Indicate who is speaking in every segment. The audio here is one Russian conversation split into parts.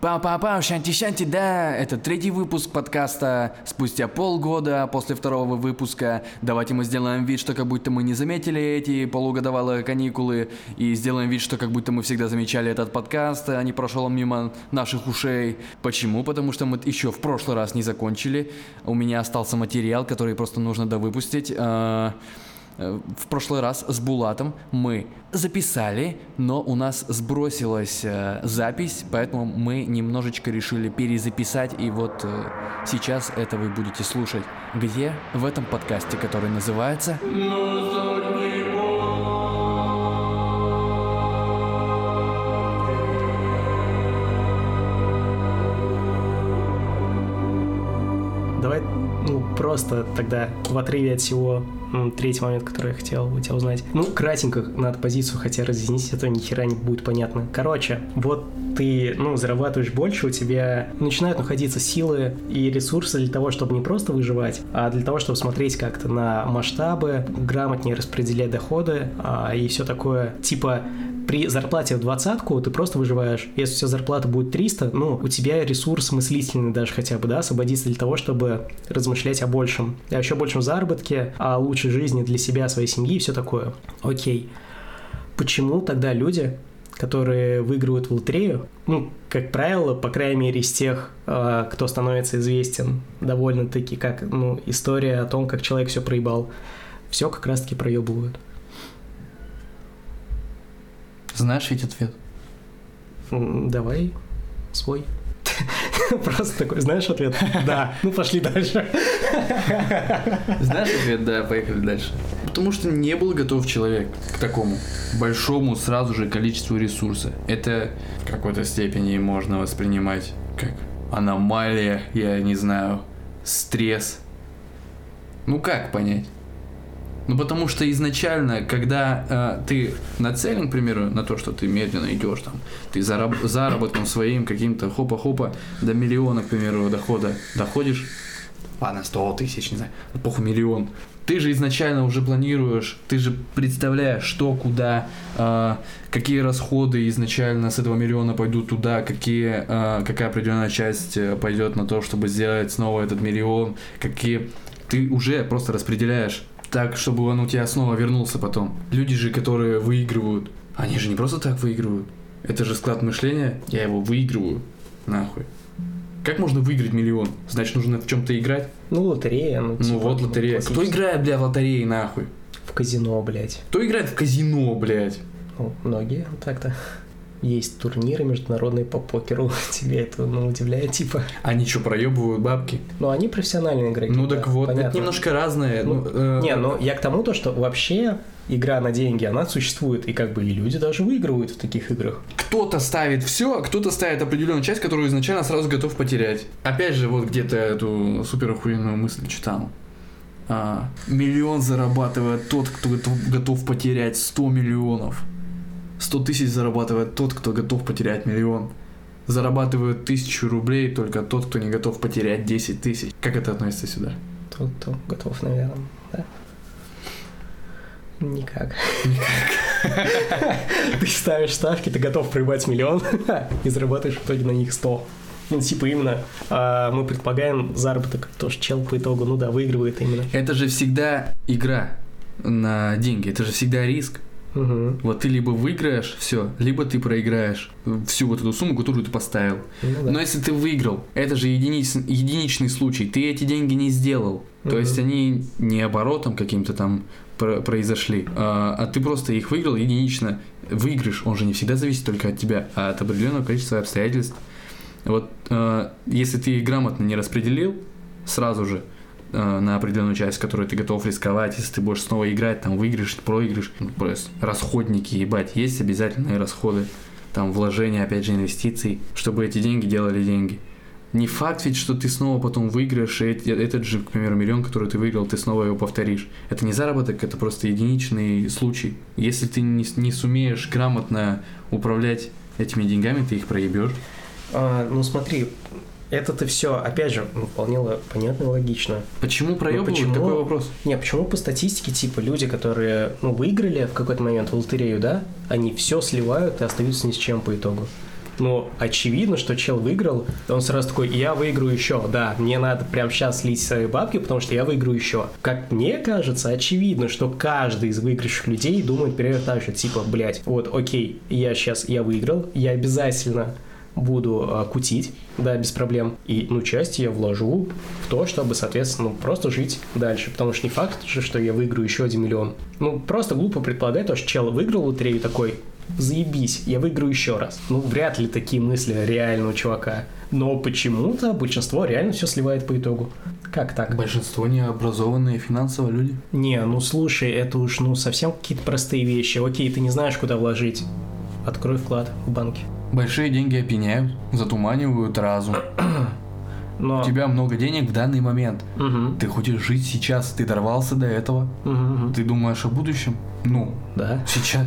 Speaker 1: Па-па-па, шанти-шанти, да, это третий выпуск подкаста. Спустя полгода после второго выпуска давайте мы сделаем вид, что как будто мы не заметили эти полугодовалые каникулы и сделаем вид, что как будто мы всегда замечали этот подкаст, а не прошел он мимо наших ушей. Почему? Потому что мы еще в прошлый раз не закончили. У меня остался материал, который просто нужно довыпустить. А, в прошлый раз с Булатом мы записали, но у нас сбросилась э, запись, поэтому мы немножечко решили перезаписать, и вот э, сейчас это вы будете слушать. Где? В этом подкасте, который называется...
Speaker 2: Давай, ну, просто тогда в отрыве от всего третий момент, который я хотел у тебя узнать. Ну, кратенько надо позицию хотя разъяснить, а то ни не будет понятно. Короче, вот ты, ну, зарабатываешь больше, у тебя начинают находиться силы и ресурсы для того, чтобы не просто выживать, а для того, чтобы смотреть как-то на масштабы, грамотнее распределять доходы а, и все такое. Типа, при зарплате в двадцатку ты просто выживаешь. Если у тебя зарплата будет 300, ну, у тебя ресурс мыслительный даже хотя бы, да, освободиться для того, чтобы размышлять о большем. О еще большем заработке, о лучшей жизни для себя, своей семьи и все такое. Окей. Почему тогда люди, которые выигрывают в лотерею, ну, как правило, по крайней мере, из тех, э, кто становится известен, довольно-таки как, ну, история о том, как человек все проебал, все как раз-таки проебывают.
Speaker 1: Знаешь ведь ответ?
Speaker 2: Давай свой. Просто такой, знаешь ответ? Да. Ну, пошли дальше.
Speaker 1: Знаешь ответ? Да, поехали дальше. Потому что не был готов человек к такому большому сразу же количеству ресурса. Это в какой-то степени можно воспринимать как аномалия, я не знаю, стресс. Ну как понять? Ну потому что изначально, когда э, ты нацелен, к примеру, на то, что ты медленно идешь там, ты зараб- заработком своим каким-то хопа-хопа до миллиона, к примеру, дохода доходишь, ладно, 100 тысяч, не знаю, ну, похуй миллион. Ты же изначально уже планируешь, ты же представляешь, что, куда, э, какие расходы изначально с этого миллиона пойдут туда, какие, э, какая определенная часть э, пойдет на то, чтобы сделать снова этот миллион, какие ты уже просто распределяешь так, чтобы он у тебя снова вернулся потом. Люди же, которые выигрывают, они же не просто так выигрывают. Это же склад мышления, я его выигрываю. Нахуй. Как можно выиграть миллион? Значит, нужно в чем-то играть?
Speaker 2: Ну, лотерея, ну,
Speaker 1: Ну
Speaker 2: типа,
Speaker 1: вот лотерея. Кто играет, бля, в лотереи, нахуй?
Speaker 2: В казино, блядь.
Speaker 1: Кто играет в казино, блядь?
Speaker 2: Ну, многие так-то. Есть турниры международные по покеру. Тебя это, ну, удивляет, типа.
Speaker 1: Они что, проебывают бабки?
Speaker 2: Ну, они профессиональные игроки.
Speaker 1: Ну
Speaker 2: да,
Speaker 1: так вот, это
Speaker 2: понятно.
Speaker 1: немножко разное.
Speaker 2: Ну,
Speaker 1: Ну, э,
Speaker 2: Не, ну я к тому, то, что вообще игра на деньги, она существует, и как бы и люди даже выигрывают в таких играх.
Speaker 1: кто-то ставит все, а кто-то ставит определенную часть, которую изначально сразу готов потерять. Опять же, вот где-то эту супер охуенную мысль читал. А, миллион зарабатывает тот, кто готов, готов потерять 100 миллионов. 100 тысяч зарабатывает тот, кто готов потерять миллион. Зарабатывает тысячу рублей только тот, кто не готов потерять 10 тысяч. Как это относится сюда?
Speaker 2: Тот, кто готов, наверное, да. Никак. Ты ставишь ставки, ты готов проебать миллион и зарабатываешь в итоге на них 100. Ну, типа именно а, мы предполагаем заработок, то, что чел по итогу, ну да, выигрывает именно.
Speaker 1: Это же всегда игра на деньги. Это же всегда риск.
Speaker 2: Мгм.
Speaker 1: Вот ты либо выиграешь все, либо ты проиграешь всю вот эту сумму, которую ты поставил.
Speaker 2: Ну да.
Speaker 1: Но если ты выиграл, это же единиц- единичный случай, ты эти деньги не сделал. То
Speaker 2: Мгм.
Speaker 1: есть они не оборотом каким-то там про- произошли, а, а ты просто их выиграл единично. Выигрыш, он же не всегда зависит только от тебя, а от определенного количества обстоятельств. Вот а, если ты их грамотно не распределил сразу же, на определенную часть, которую ты готов рисковать, если ты будешь снова играть, там, выигрыш, проигрыш, ну, просто расходники, ебать, есть обязательные расходы, там, вложения, опять же, инвестиций, чтобы эти деньги делали деньги. Не факт ведь, что ты снова потом выиграешь, и этот же, к примеру, миллион, который ты выиграл, ты снова его повторишь. Это не заработок, это просто единичный случай. Если ты не, не сумеешь грамотно управлять этими деньгами, ты их проебешь.
Speaker 2: А, ну смотри, это-то все, опять же, ну, вполне понятно и логично.
Speaker 1: Почему проебывают?
Speaker 2: почему?
Speaker 1: Вопрос?
Speaker 2: Не, почему по статистике, типа, люди, которые, ну, выиграли в какой-то момент в лотерею, да, они все сливают и остаются ни с чем по итогу. Но очевидно, что чел выиграл, он сразу такой, я выиграю еще, да, мне надо прямо сейчас слить свои бабки, потому что я выиграю еще. Как мне кажется, очевидно, что каждый из выигравших людей думает примерно так же, типа, блядь, вот, окей, я сейчас, я выиграл, я обязательно буду а, кутить, да, без проблем. И, ну, часть я вложу в то, чтобы, соответственно, ну, просто жить дальше. Потому что не факт же, что я выиграю еще один миллион. Ну, просто глупо предполагать то, что чел выиграл лотерею такой, заебись, я выиграю еще раз. Ну, вряд ли такие мысли реального чувака. Но почему-то большинство реально все сливает по итогу. Как так?
Speaker 1: Большинство необразованные финансово люди.
Speaker 2: Не, ну слушай, это уж ну совсем какие-то простые вещи. Окей, ты не знаешь, куда вложить. Открой вклад в банке.
Speaker 1: Большие деньги опьяняют, затуманивают разум.
Speaker 2: Но...
Speaker 1: У тебя много денег в данный момент.
Speaker 2: Мгм.
Speaker 1: Ты хочешь жить сейчас, ты дорвался до этого.
Speaker 2: Мгм.
Speaker 1: Ты думаешь о будущем? Ну,
Speaker 2: Да.
Speaker 1: сейчас.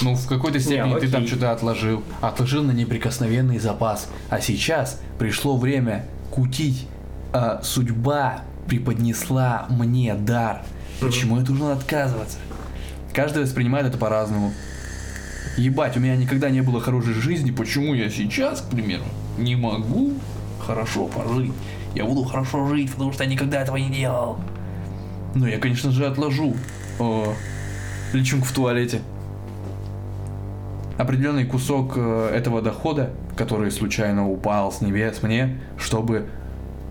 Speaker 1: Ну, в какой-то степени ты там что-то отложил. Отложил на неприкосновенный запас. А сейчас пришло время кутить. А судьба преподнесла мне дар. Почему я должен отказываться? Каждый воспринимает это по-разному. Ебать, у меня никогда не было хорошей жизни, почему я сейчас, к примеру, не могу хорошо пожить? Я буду хорошо жить, потому что я никогда этого не делал. Ну, я, конечно же, отложу э, личинку в туалете. Определенный кусок э, этого дохода, который случайно упал с небес мне, чтобы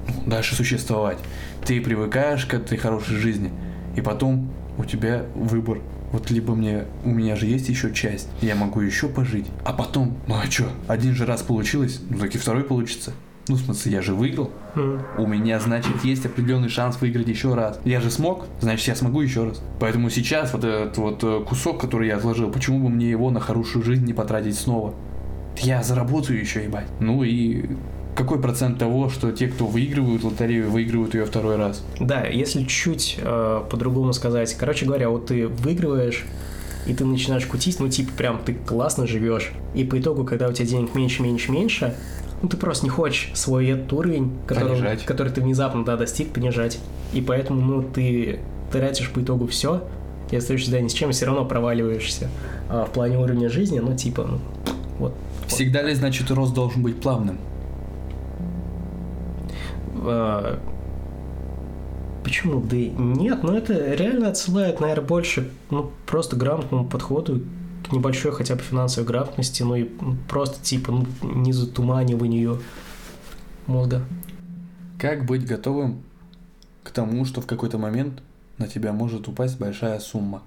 Speaker 1: ну, дальше существовать. Ты привыкаешь к этой хорошей жизни, и потом у тебя выбор. Вот либо мне, у меня же есть еще часть, я могу еще пожить, а потом, ну а что, один же раз получилось, ну так и второй получится. Ну, в смысле, я же выиграл.
Speaker 2: Мгм.
Speaker 1: У меня, значит, есть определенный шанс выиграть еще раз. Я же смог, значит, я смогу еще раз. Поэтому сейчас вот этот вот э, кусок, который я отложил, почему бы мне его на хорошую жизнь не потратить снова? Я заработаю еще, ебать. Ну и какой процент того, что те, кто выигрывают лотерею, выигрывают ее второй раз?
Speaker 2: Да, если чуть э, по-другому сказать. Короче говоря, вот ты выигрываешь, и ты начинаешь кутить, ну, типа, прям ты классно живешь. И по итогу, когда у тебя денег меньше, меньше, меньше, ну, ты просто не хочешь свой этот уровень, который,
Speaker 1: Понижать.
Speaker 2: который ты внезапно, да, достиг, понижать. И поэтому, ну, ты тратишь по итогу все, и остаешься, да, ни с чем, и все равно проваливаешься а, в плане уровня жизни, ну, типа, ну, вот.
Speaker 1: Всегда ли, значит, рост должен быть плавным?
Speaker 2: А, Почему? Да нет, но это реально отсылает, наверное, больше ну, просто грамотному подходу к небольшой хотя бы финансовой грамотности, ну и ну, просто типа ну, не затуманиванию мозга.
Speaker 1: Как быть готовым к тому, что в какой-то момент на тебя может упасть большая сумма?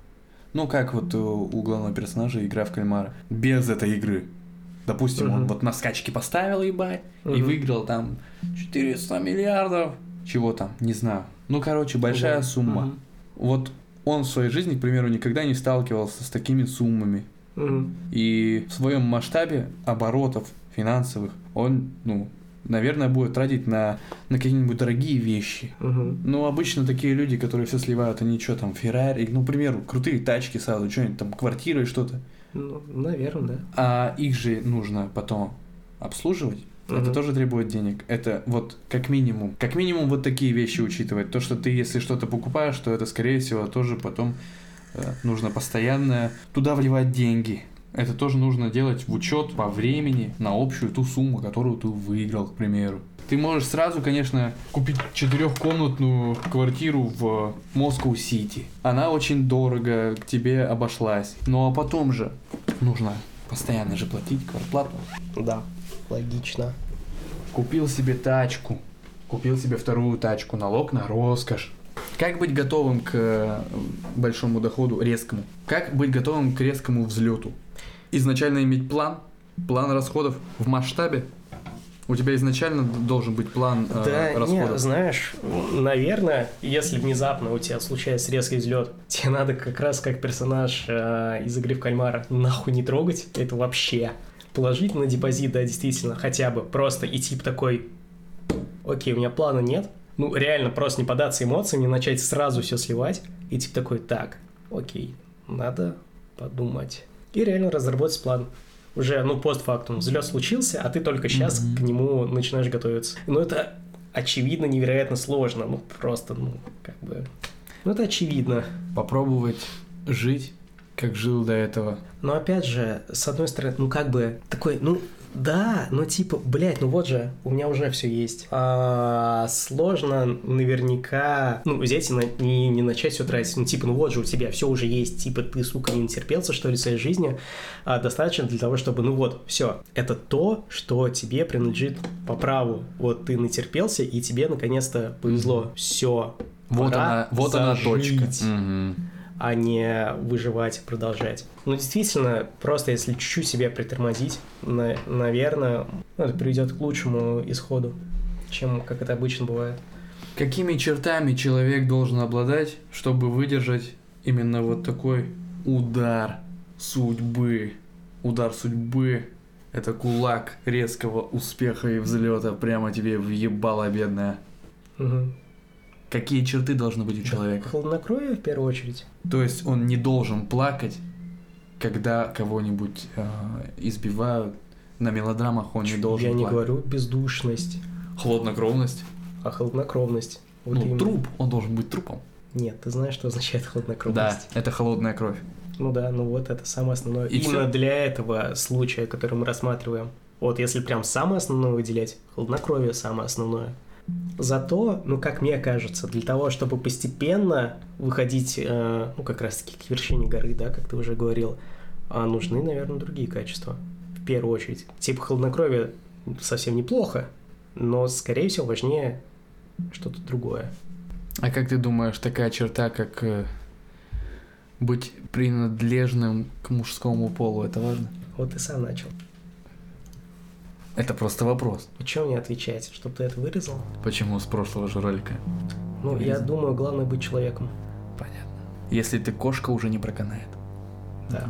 Speaker 1: Ну, как вот э, у главного персонажа игра в кальмара. Без этой игры. Допустим, он
Speaker 2: Мгм.
Speaker 1: вот на скачки поставил, ебать, и
Speaker 2: Мгм.
Speaker 1: выиграл там 400 миллиардов. Чего там, не знаю. Ну, короче, большая
Speaker 2: Да.
Speaker 1: сумма.
Speaker 2: Мгм.
Speaker 1: Вот он в своей жизни, к примеру, никогда не сталкивался с такими суммами.
Speaker 2: Мгм.
Speaker 1: И в своем масштабе оборотов финансовых он, ну, наверное, будет тратить на, на какие-нибудь дорогие вещи.
Speaker 2: Мгм.
Speaker 1: Ну, обычно такие люди, которые все сливают, они что там, Феррари, ну, к примеру, крутые тачки сразу, что-нибудь там, квартиры и что-то.
Speaker 2: Ну, наверное, да.
Speaker 1: А их же нужно потом обслуживать. Это
Speaker 2: Мгм.
Speaker 1: тоже требует денег. Это вот как минимум. Как минимум вот такие вещи учитывать. То, что ты, если что-то покупаешь, то это, скорее всего, тоже потом э, нужно постоянно туда вливать деньги. Это тоже нужно делать в учет по времени на общую ту сумму, которую ты выиграл, к примеру. Ты можешь сразу, конечно, купить четырехкомнатную квартиру в Москву-Сити. Она очень дорого тебе обошлась. Ну а потом же нужно постоянно же платить квартплату.
Speaker 2: Да, логично.
Speaker 1: Купил себе тачку, купил себе вторую тачку, налог на роскошь. Как быть готовым к э, большому доходу, резкому? Как быть готовым к резкому взлету? Изначально иметь план, план расходов в масштабе. У тебя изначально должен быть план э,
Speaker 2: Да,
Speaker 1: расходов.
Speaker 2: не, знаешь, наверное, если внезапно у тебя случается резкий взлет, тебе надо как раз как персонаж э, из игры в кальмара нахуй не трогать, это вообще. Положить на депозит, да, действительно, хотя бы просто и тип такой, окей, у меня плана нет, ну, реально просто не податься эмоциям, не начать сразу все сливать, и тип такой, так, окей, надо подумать. И реально разработать план. Уже, ну, постфактум, взлет случился, а ты только сейчас
Speaker 1: Мгм.
Speaker 2: к нему начинаешь готовиться. Ну, это очевидно невероятно сложно, ну, просто, ну, как бы... Ну, это очевидно.
Speaker 1: Попробовать жить, как жил до этого.
Speaker 2: Но опять же, с одной стороны, ну как бы такой, ну Да, ну типа, блядь, ну вот же, у меня уже все есть. А, сложно наверняка, ну, взять и на, не, не начать все тратить. Ну, типа, ну вот же у тебя все уже есть, типа, ты, сука, не натерпелся, что ли, в своей жизни. А, достаточно для того, чтобы, ну вот, все, это то, что тебе принадлежит по праву. Вот ты натерпелся, и тебе наконец-то повезло. Все.
Speaker 1: Вот она, вот она точка.
Speaker 2: Мгм а не выживать, продолжать. Ну, действительно, просто если чуть-чуть себя притормозить, на, наверное, ну, это приведет к лучшему исходу, чем как это обычно бывает.
Speaker 1: Какими чертами человек должен обладать, чтобы выдержать именно вот такой удар судьбы? Удар судьбы – это кулак резкого успеха и взлета прямо тебе въебало, бедная.
Speaker 2: Угу.
Speaker 1: Какие черты должны быть у человека?
Speaker 2: Хладнокровие в первую очередь.
Speaker 1: То есть он не должен плакать, когда кого-нибудь э, избивают. На мелодрамах он не должен
Speaker 2: Я
Speaker 1: плакать.
Speaker 2: не говорю бездушность,
Speaker 1: Хладнокровность.
Speaker 2: а хладнокровность. Вот
Speaker 1: ну,
Speaker 2: именно.
Speaker 1: труп, он должен быть трупом.
Speaker 2: Нет, ты знаешь, что означает
Speaker 1: Да,
Speaker 2: хладнокровность?
Speaker 1: это холодная кровь.
Speaker 2: Ну да, ну вот это самое основное.
Speaker 1: И
Speaker 2: Именно
Speaker 1: всё?
Speaker 2: для этого случая, который мы рассматриваем. Вот если прям самое основное выделять, хладнокровие самое основное. Зато, ну, как мне кажется, для того, чтобы постепенно выходить, э, ну, как раз-таки к вершине горы, да, как ты уже говорил, а нужны, наверное, другие качества. В первую очередь. Типа хладнокровие совсем неплохо, но, скорее всего, важнее что-то другое.
Speaker 1: А как ты думаешь, такая черта, как э, быть принадлежным к мужскому полу, это важно?
Speaker 2: Вот ты сам начал.
Speaker 1: Это просто вопрос.
Speaker 2: И что мне отвечать? Чтобы ты это вырезал?
Speaker 1: Почему с прошлого же ролика?
Speaker 2: Ну, я
Speaker 1: Вырезал.
Speaker 2: думаю, главное быть человеком.
Speaker 1: Понятно. Если ты кошка, уже не проканает.
Speaker 2: Да.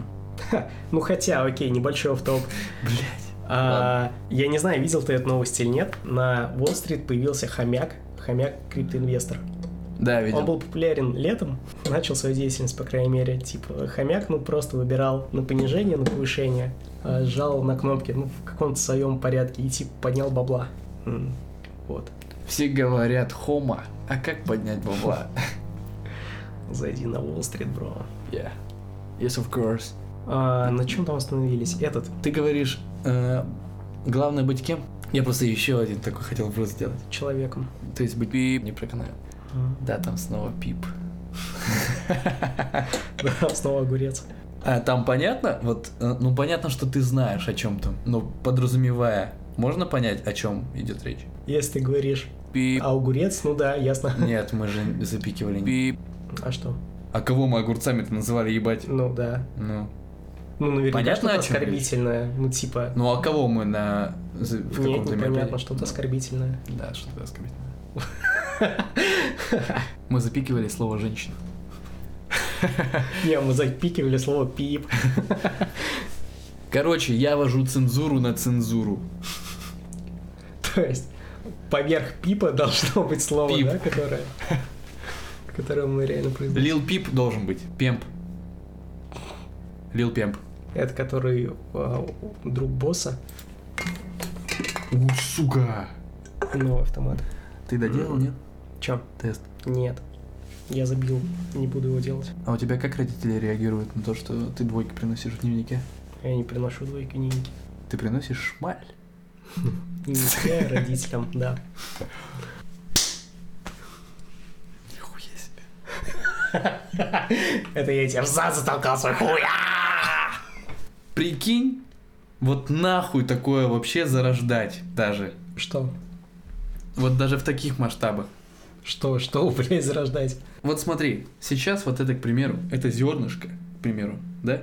Speaker 2: Ну хотя, окей, небольшой автоп.
Speaker 1: Блять.
Speaker 2: А, я не знаю, видел ты эту новость или нет. На Уолл-стрит появился хомяк, хомяк криптоинвестор.
Speaker 1: Да, видел.
Speaker 2: Он был популярен летом, начал свою деятельность, по крайней мере. Типа, хомяк, ну, просто выбирал на понижение, на повышение, а, жал на кнопки, ну, в каком-то своем порядке и, типа, поднял бабла. Вот.
Speaker 1: Все говорят хома, а как поднять бабла?
Speaker 2: Зайди на Уолл-стрит, бро.
Speaker 1: Yeah. Yes, of course.
Speaker 2: А, на чем там остановились? Этот.
Speaker 1: Ты говоришь, э, главное быть кем? Я просто еще один такой хотел вопрос сделать.
Speaker 2: Человеком.
Speaker 1: То есть быть пип не проканает.
Speaker 2: А,
Speaker 1: Да, там снова пип.
Speaker 2: Снова огурец.
Speaker 1: А там понятно? Вот, э, ну понятно, что ты знаешь о чем-то, но подразумевая, можно понять, о чем идет речь?
Speaker 2: Если ты говоришь
Speaker 1: Пип.
Speaker 2: а огурец, ну да, ясно.
Speaker 1: Нет, мы же запикивали. Пип.
Speaker 2: А что?
Speaker 1: А кого мы огурцами-то называли ебать?
Speaker 2: Ну да.
Speaker 1: Ну.
Speaker 2: Ну, наверняка
Speaker 1: Понятно,
Speaker 2: что-то
Speaker 1: о чем речь?
Speaker 2: оскорбительное. Ну, типа,
Speaker 1: Ну а кого мы на в
Speaker 2: нет,
Speaker 1: каком-то
Speaker 2: непонятно,
Speaker 1: мероприятии?
Speaker 2: что-то
Speaker 1: Ну,
Speaker 2: оскорбительное.
Speaker 1: Да, что-то оскорбительное. Мы запикивали слово женщина.
Speaker 2: Не, мы запикивали слово пип.
Speaker 1: Короче, я вожу цензуру на цензуру.
Speaker 2: То есть, поверх пипа должно быть слово,
Speaker 1: Пип.
Speaker 2: да, которое... Которое мы реально произносим.
Speaker 1: Лил Пип должен быть. Пемп. Лил Пемп.
Speaker 2: Это который а, друг босса,
Speaker 1: У, сука.
Speaker 2: новый автомат.
Speaker 1: Ты доделал, нет?
Speaker 2: Чё?
Speaker 1: Тест.
Speaker 2: Нет. Я забил, не буду его делать.
Speaker 1: А у тебя как родители реагируют на то, что ты двойки приносишь в дневнике?
Speaker 2: Я не приношу двойки дневники.
Speaker 1: Ты приносишь шмаль.
Speaker 2: Дневники родителям, да.
Speaker 1: Нихуя себе.
Speaker 2: Это я тебе в зад затолкал свой хуй.
Speaker 1: Прикинь, вот нахуй такое вообще зарождать даже.
Speaker 2: Что?
Speaker 1: Вот даже в таких масштабах.
Speaker 2: Что, что, блядь, зарождать?
Speaker 1: Вот смотри, сейчас вот это, к примеру, это зернышко, к примеру, да?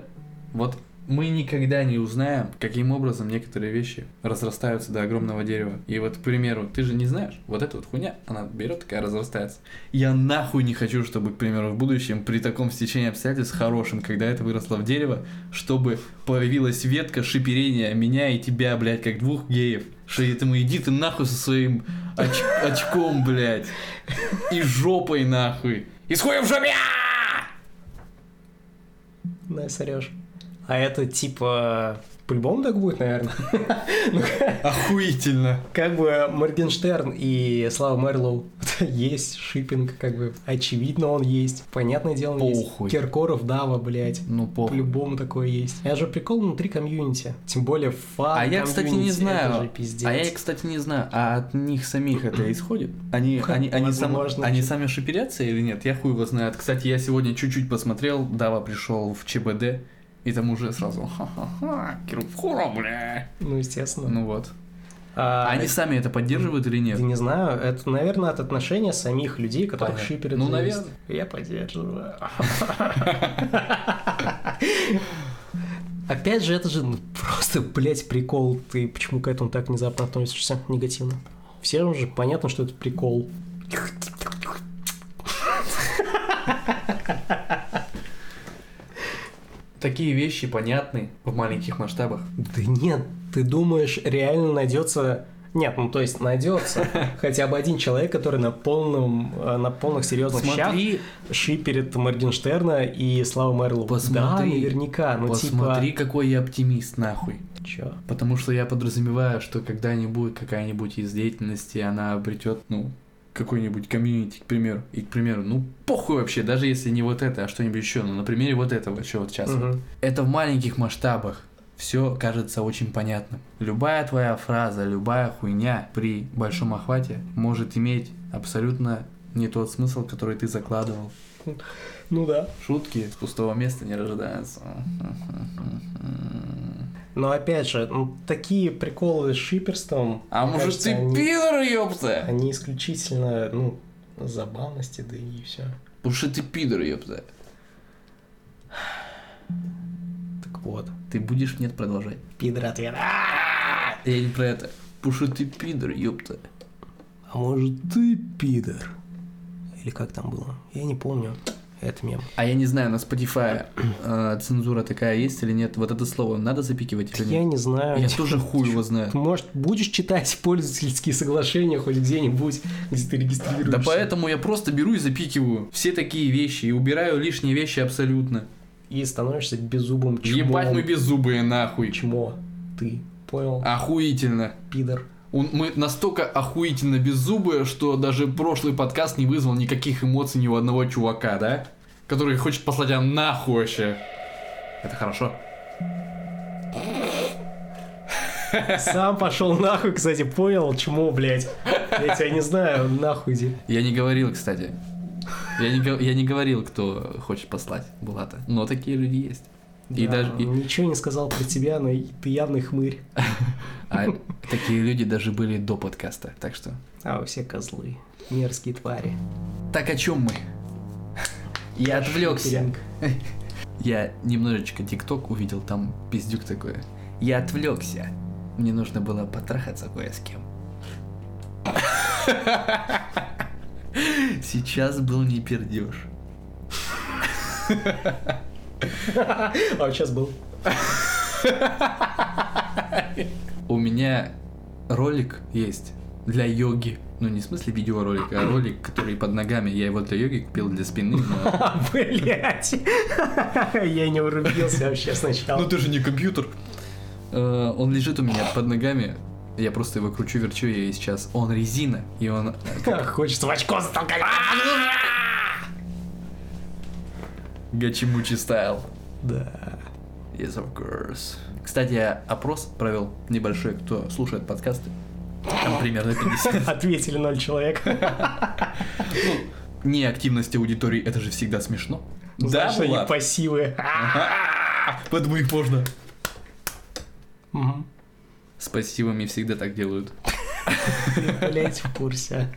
Speaker 1: Вот мы никогда не узнаем, каким образом некоторые вещи разрастаются до огромного дерева. И вот, к примеру, ты же не знаешь, вот эта вот хуйня, она берет такая, разрастается. Я нахуй не хочу, чтобы, к примеру, в будущем при таком стечении обстоятельств хорошем, когда это выросло в дерево, чтобы появилась ветка шиперения меня и тебя, блядь, как двух геев. Что этому иди ты нахуй со своим оч- очком, блядь. И жопой нахуй. И с хуем в жопе!
Speaker 2: Да, сорешь. А это типа По-любому так будет, наверное. Ну,
Speaker 1: Охуительно.
Speaker 2: Как бы Моргенштерн и Слава Мерлоу есть шиппинг, как бы очевидно он есть. Понятное дело, он есть.
Speaker 1: Похуй.
Speaker 2: Киркоров, Дава, блядь.
Speaker 1: Ну.
Speaker 2: По-любому такое есть. Я же прикол внутри комьюнити. Тем более фан
Speaker 1: А я, кстати, не знаю.
Speaker 2: Это.
Speaker 1: А я, кстати, не знаю, а от них самих это исходит? Они, они, они, сам- они сами шиперятся или нет? Я хуй его знает. Кстати, я сегодня чуть-чуть посмотрел, Дава пришел в ЧБД, и там уже сразу ха-ха-ха, Киркора, бля.
Speaker 2: Ну, естественно.
Speaker 1: Ну вот.
Speaker 2: А,
Speaker 1: А они сами это поддерживают или нет?
Speaker 2: Да не знаю, это, наверное, от отношения самих людей, которых
Speaker 1: Понятно.
Speaker 2: шиперят.
Speaker 1: Ну, наверное.
Speaker 2: Я поддерживаю. Опять же, это же ну, просто, блядь, прикол. Ты почему к этому так внезапно относишься негативно? Всем же понятно, что это прикол.
Speaker 1: Такие вещи понятны в маленьких масштабах.
Speaker 2: Да нет, ты думаешь, реально найдется... Нет, ну то есть найдется хотя бы один человек, который на полном, э, на полных серьезных щах
Speaker 1: Смотри,
Speaker 2: шиперит Моргенштерна и Славу Мерлоу. Да,
Speaker 1: Посмотри,
Speaker 2: наверняка. Ну
Speaker 1: посмотри, какой я оптимист, нахуй.
Speaker 2: типа... Чё?
Speaker 1: Потому что я подразумеваю, что когда-нибудь какая-нибудь из деятельности, она обретет, ну, какой-нибудь комьюнити, к примеру. И, к примеру, ну, похуй вообще, даже если не вот это, а что-нибудь еще. Ну, на примере вот этого, что вот сейчас.
Speaker 2: Мгм.
Speaker 1: Это в маленьких масштабах. Все кажется очень понятным. Любая твоя фраза, любая хуйня при большом охвате может иметь абсолютно не тот смысл, который ты закладывал.
Speaker 2: Ну да.
Speaker 1: Шутки с пустого места не рождаются.
Speaker 2: Но опять же, ну, такие приколы с шиперством...
Speaker 1: А может
Speaker 2: кажется,
Speaker 1: ты
Speaker 2: они,
Speaker 1: пидор, ёпта?
Speaker 2: они исключительно, ну, забавности, да и все.
Speaker 1: Потому что ты пидор, ёпта.
Speaker 2: Так вот.
Speaker 1: Ты будешь нет продолжать.
Speaker 2: Пидор ответ.
Speaker 1: Я не про это. Потому что ты пидор, ёпта.
Speaker 2: А может ты пидор? Или как там было? Я не помню. Это мем.
Speaker 1: А я не знаю, на Spotify э, цензура такая есть или нет. Вот это слово надо запикивать или
Speaker 2: Я
Speaker 1: нет?
Speaker 2: не знаю.
Speaker 1: Я тоже хуй его знаю.
Speaker 2: Может, будешь читать пользовательские соглашения хоть где-нибудь, где ты регистрируешься?
Speaker 1: Да поэтому я просто беру и запикиваю все такие вещи и убираю лишние вещи абсолютно.
Speaker 2: И становишься беззубым чмом.
Speaker 1: Ебать мы беззубые нахуй.
Speaker 2: Чмо. Ты. Понял?
Speaker 1: Охуительно.
Speaker 2: Пидор.
Speaker 1: Он- Мы настолько охуительно беззубые, что даже прошлый подкаст не вызвал никаких эмоций ни у одного чувака, да? Который хочет послать тебя нахуй вообще. Это хорошо.
Speaker 2: Сам пошел нахуй, кстати, понял, чмо, блядь. Я тебя не знаю, нахуй иди.
Speaker 1: Я не говорил, кстати. Я не, я не говорил, кто хочет послать Булата. Но такие люди есть. И
Speaker 2: Да,
Speaker 1: даже и-
Speaker 2: Ничего не сказал про тебя, но ты явный хмырь.
Speaker 1: а такие люди даже были до подкаста. Так что.
Speaker 2: А вы все козлы. Мерзкие твари.
Speaker 1: Так о чем мы? Я отвлекся. Я немножечко ТикТок увидел, там пиздюк такой. Я отвлекся. Мне нужно было потрахаться кое с кем. Сейчас был не пердеж.
Speaker 2: А сейчас был.
Speaker 1: У меня ролик есть для йоги. Ну, не в смысле видеоролик, а ролик, который под ногами. Я его для йоги купил для спины, но...
Speaker 2: Блять. Я не врубился вообще сначала.
Speaker 1: Ну ты же не компьютер. Э, Он лежит у меня под ногами. Я просто его кручу, верчу, и сейчас он резина, и он... э,
Speaker 2: Как хочется в очко затолкать.
Speaker 1: Гачимучи стайл.
Speaker 2: Да.
Speaker 1: Yes, of course. Кстати, я опрос провел небольшой, кто слушает подкасты. Там примерно 50.
Speaker 2: Ответили ноль человек.
Speaker 1: Не активность аудитории, это же всегда смешно.
Speaker 2: Знаешь, они
Speaker 1: Влад?
Speaker 2: пассивы.
Speaker 1: Поэтому их можно. С пассивами всегда так делают.
Speaker 2: Блять, в курсе.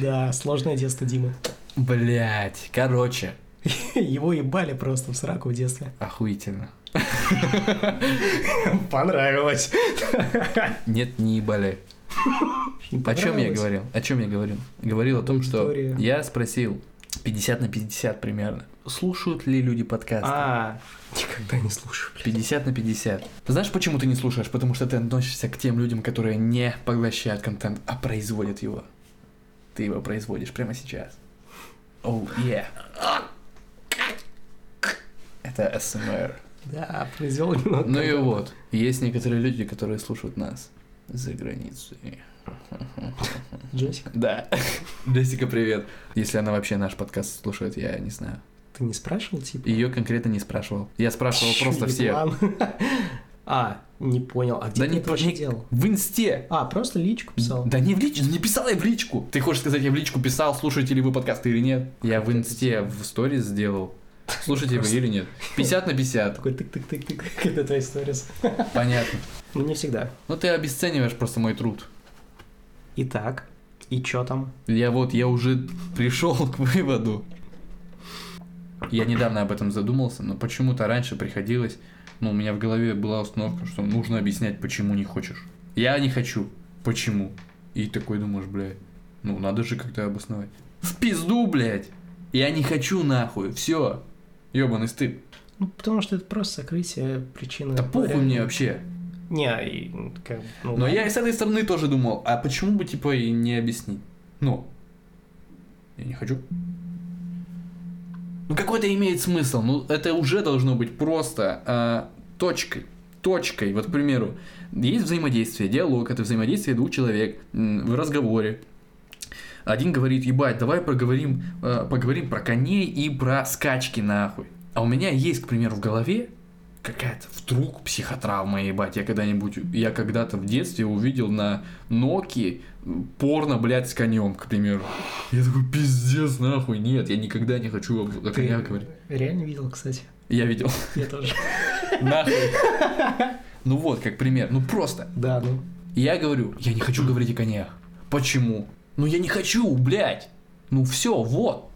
Speaker 2: Да, сложное детство Димы.
Speaker 1: Блять, короче,
Speaker 2: Его ебали просто в сраку в детстве.
Speaker 1: охуительно.
Speaker 2: Понравилось.
Speaker 1: Нет, не ебали. О чем я говорил? О чем я говорил? Говорил о том, что я спросил 50 на 50 примерно. Слушают ли люди подкасты?
Speaker 2: А, никогда не слушаю, блядь.
Speaker 1: 50 на 50. Знаешь, почему ты не слушаешь? Потому что ты относишься к тем людям, которые не поглощают контент, а производят его. Ты его производишь прямо сейчас. Оу, oh, yeah. Это СМР.
Speaker 2: Да, произвел немного.
Speaker 1: Ну и вот, есть некоторые люди, которые слушают нас за границей.
Speaker 2: Джессика,
Speaker 1: Да. Джессика, привет. Если она вообще наш подкаст слушает, я не знаю.
Speaker 2: ты не спрашивал, типа?
Speaker 1: Ее конкретно не спрашивал. Я спрашивал просто всех.
Speaker 2: А, не понял. А где
Speaker 1: Да
Speaker 2: ты
Speaker 1: не
Speaker 2: это вообще
Speaker 1: не-
Speaker 2: делал?
Speaker 1: В инсте.
Speaker 2: А, просто личку писал.
Speaker 1: Да не в личку, не писал я в личку. Ты хочешь сказать, я в личку писал, слушаете ли вы подкасты или нет? Я в инсте в сторис сделал. Слушаете вы или нет? 50 на 50.
Speaker 2: Такой тык-тык-тык-тык, это твоя история.
Speaker 1: Понятно.
Speaker 2: Ну, не всегда.
Speaker 1: Ну ты обесцениваешь просто мой труд.
Speaker 2: Итак, и чё там?
Speaker 1: Я вот, я уже пришел к выводу. Я недавно об этом задумался, но почему-то раньше приходилось, ну, у меня в голове была установка, что нужно объяснять, почему не хочешь. Я не хочу. Почему? И такой думаешь, блядь, ну, надо же как-то обосновать. В пизду, блядь! Я не хочу нахуй, все. Ёбаный стыд.
Speaker 2: Ну, потому что это просто сокрытие причины.
Speaker 1: Да похуй мне вообще.
Speaker 2: Не, и, ну, как ну,
Speaker 1: Но
Speaker 2: ладно.
Speaker 1: я и с этой стороны тоже думал, а почему бы, типа, и не объяснить? Ну, я не хочу. Ну, какой-то имеет смысл. Ну, это уже должно быть просто а, точкой. Точкой. Вот, к примеру, есть взаимодействие, диалог, это взаимодействие двух человек в разговоре. Один говорит, ебать, давай поговорим, э, поговорим про коней и про скачки нахуй. А у меня есть, к примеру, в голове какая-то вдруг психотравма, ебать, я когда-нибудь, я когда-то в детстве увидел на Ноки порно, блядь, с конем, к примеру. Я такой, пиздец, нахуй, нет, я никогда не хочу о конях говорить.
Speaker 2: реально видел, кстати?
Speaker 1: Я видел,
Speaker 2: Я тоже.
Speaker 1: нахуй. Ну вот, как пример, ну просто.
Speaker 2: Да, ну.
Speaker 1: Я говорю, я не хочу говорить о конях. Почему? Ну я не хочу, блядь. Ну все, вот.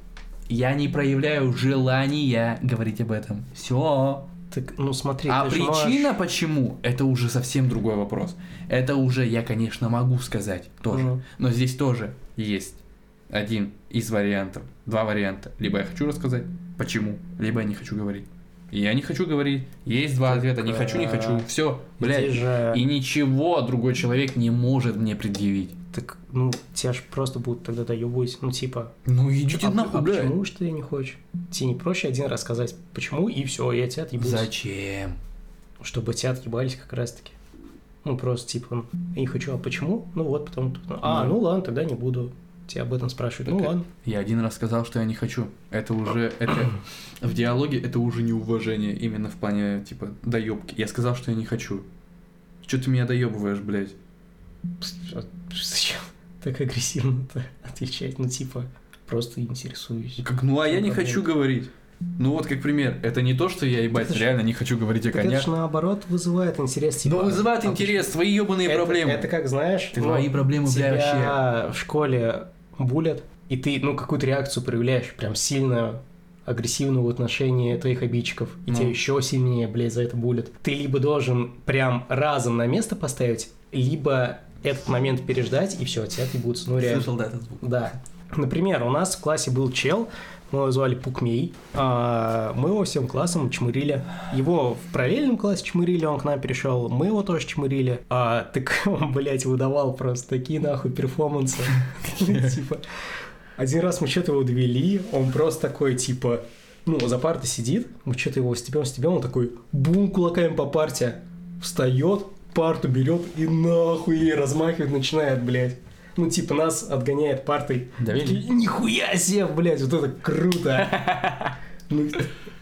Speaker 1: Я не проявляю желания говорить об этом. Все.
Speaker 2: Так, ну смотри,
Speaker 1: А причина
Speaker 2: можешь-
Speaker 1: почему, это уже совсем другой вопрос. Это уже я, конечно, могу сказать тоже.
Speaker 2: Мгм.
Speaker 1: Но здесь тоже есть один из вариантов, два варианта. Либо я хочу рассказать, почему, либо я не хочу говорить. Я не хочу говорить. Есть два
Speaker 2: Так,
Speaker 1: ответа. Не хочу, не хочу.
Speaker 2: а,
Speaker 1: Все, блядь.
Speaker 2: же...
Speaker 1: И ничего другой человек не может мне предъявить.
Speaker 2: Так, ну, тебя же просто будут тогда доебывать, ну, типа...
Speaker 1: Ну идите
Speaker 2: а,
Speaker 1: нахуй,
Speaker 2: а
Speaker 1: блядь.
Speaker 2: почему ж ты не хочешь? Тебе не проще один раз сказать, почему, и все, я тебя отъебусь.
Speaker 1: Зачем?
Speaker 2: Чтобы тебя отъебались как раз-таки. Ну, просто типа, ну, я не хочу, а почему? Ну вот, потом... ну, А,
Speaker 1: Ну.
Speaker 2: ну ладно, тогда не буду тебя об этом спрашивать. Ну
Speaker 1: Так,
Speaker 2: ладно.
Speaker 1: Я один раз сказал, что я не хочу. Это уже, это в диалоге это уже неуважение именно в плане типа доебки. Я сказал, что я не хочу. Че ты меня доебываешь, блядь?
Speaker 2: Зачем так агрессивно-то отвечать? Ну, типа, просто интересуюсь.
Speaker 1: Как, ну а я не хочу говорить. Ну вот как пример, это не то, что я ебать
Speaker 2: Это ж-
Speaker 1: реально не хочу говорить о
Speaker 2: Так это
Speaker 1: конях.
Speaker 2: же наоборот вызывает интерес. Типа,
Speaker 1: Но вызывает
Speaker 2: а
Speaker 1: интерес, твои ебаные
Speaker 2: Это-
Speaker 1: проблемы.
Speaker 2: Это как, знаешь, ну,
Speaker 1: Твои проблемы, бля, вообще.
Speaker 2: тебя в школе булят, и ты, ну, какую-то реакцию проявляешь, прям сильно агрессивную в отношении твоих обидчиков, и
Speaker 1: Ну.
Speaker 2: тебя еще сильнее, блядь, за это булят. Ты либо должен прям разом на место поставить, либо этот момент переждать, и все, тебя отъебутся. Ну, реально.
Speaker 1: Слышал, да, этот звук?
Speaker 2: Да. Например, у нас в классе был чел, мы его звали Пукмей, а, мы его всем классом чмырили. Его в параллельном классе чмырили, он к нам перешел, мы его тоже чмырили. А, так он, блядь, выдавал просто такие нахуй перформансы. Типа, один раз мы что-то его довели, он просто такой, типа, ну, за партой сидит, мы что-то его стебем, стебем, он такой, бум, кулаками по парте, встает, парту берет и нахуй ей размахивает, начинает, блядь. Ну, типа, нас отгоняет партой. Такие, Нихуя себе, блядь, вот это круто. Ну,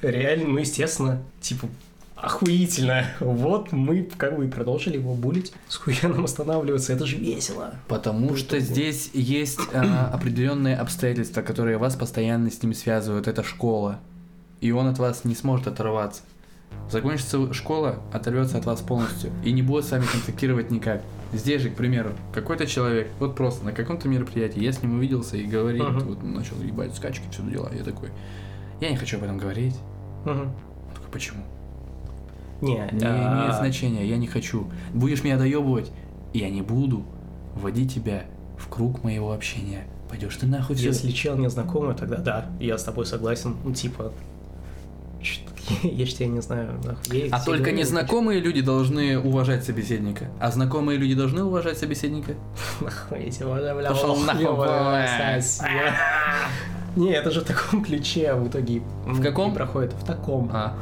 Speaker 2: реально, ну, естественно, типа, охуительно. Вот мы как бы и продолжили его булить. С хуя нам останавливаться, это же весело.
Speaker 1: Потому что здесь есть а, определенные обстоятельства, которые вас постоянно с ним связывают. Это школа. И он от вас не сможет оторваться. Закончится школа, оторвется от вас полностью. И не будет с вами контактировать никак. Здесь же, к примеру, какой-то человек, вот просто на каком-то мероприятии, я с ним увиделся и говорит,
Speaker 2: Мгм.
Speaker 1: вот начал ебать скачки, все дела. Я такой, я не хочу об этом говорить. Он такой, почему?
Speaker 2: Не,
Speaker 1: Не
Speaker 2: а,
Speaker 1: имеет значения, я не хочу. Будешь меня доебывать, я не буду вводить тебя в круг моего общения. Пойдешь ты нахуй все.
Speaker 2: Если чел незнакомый, тогда да, я с тобой согласен. Ну, типа, я ж тебя не знаю,
Speaker 1: А только незнакомые люди должны уважать собеседника. А знакомые люди должны уважать собеседника?
Speaker 2: Нахуй, я тебя уважаю, ох,
Speaker 1: нахуй,
Speaker 2: Не, это же в таком ключе в итоге
Speaker 1: В каком?
Speaker 2: проходит. В таком.
Speaker 1: А.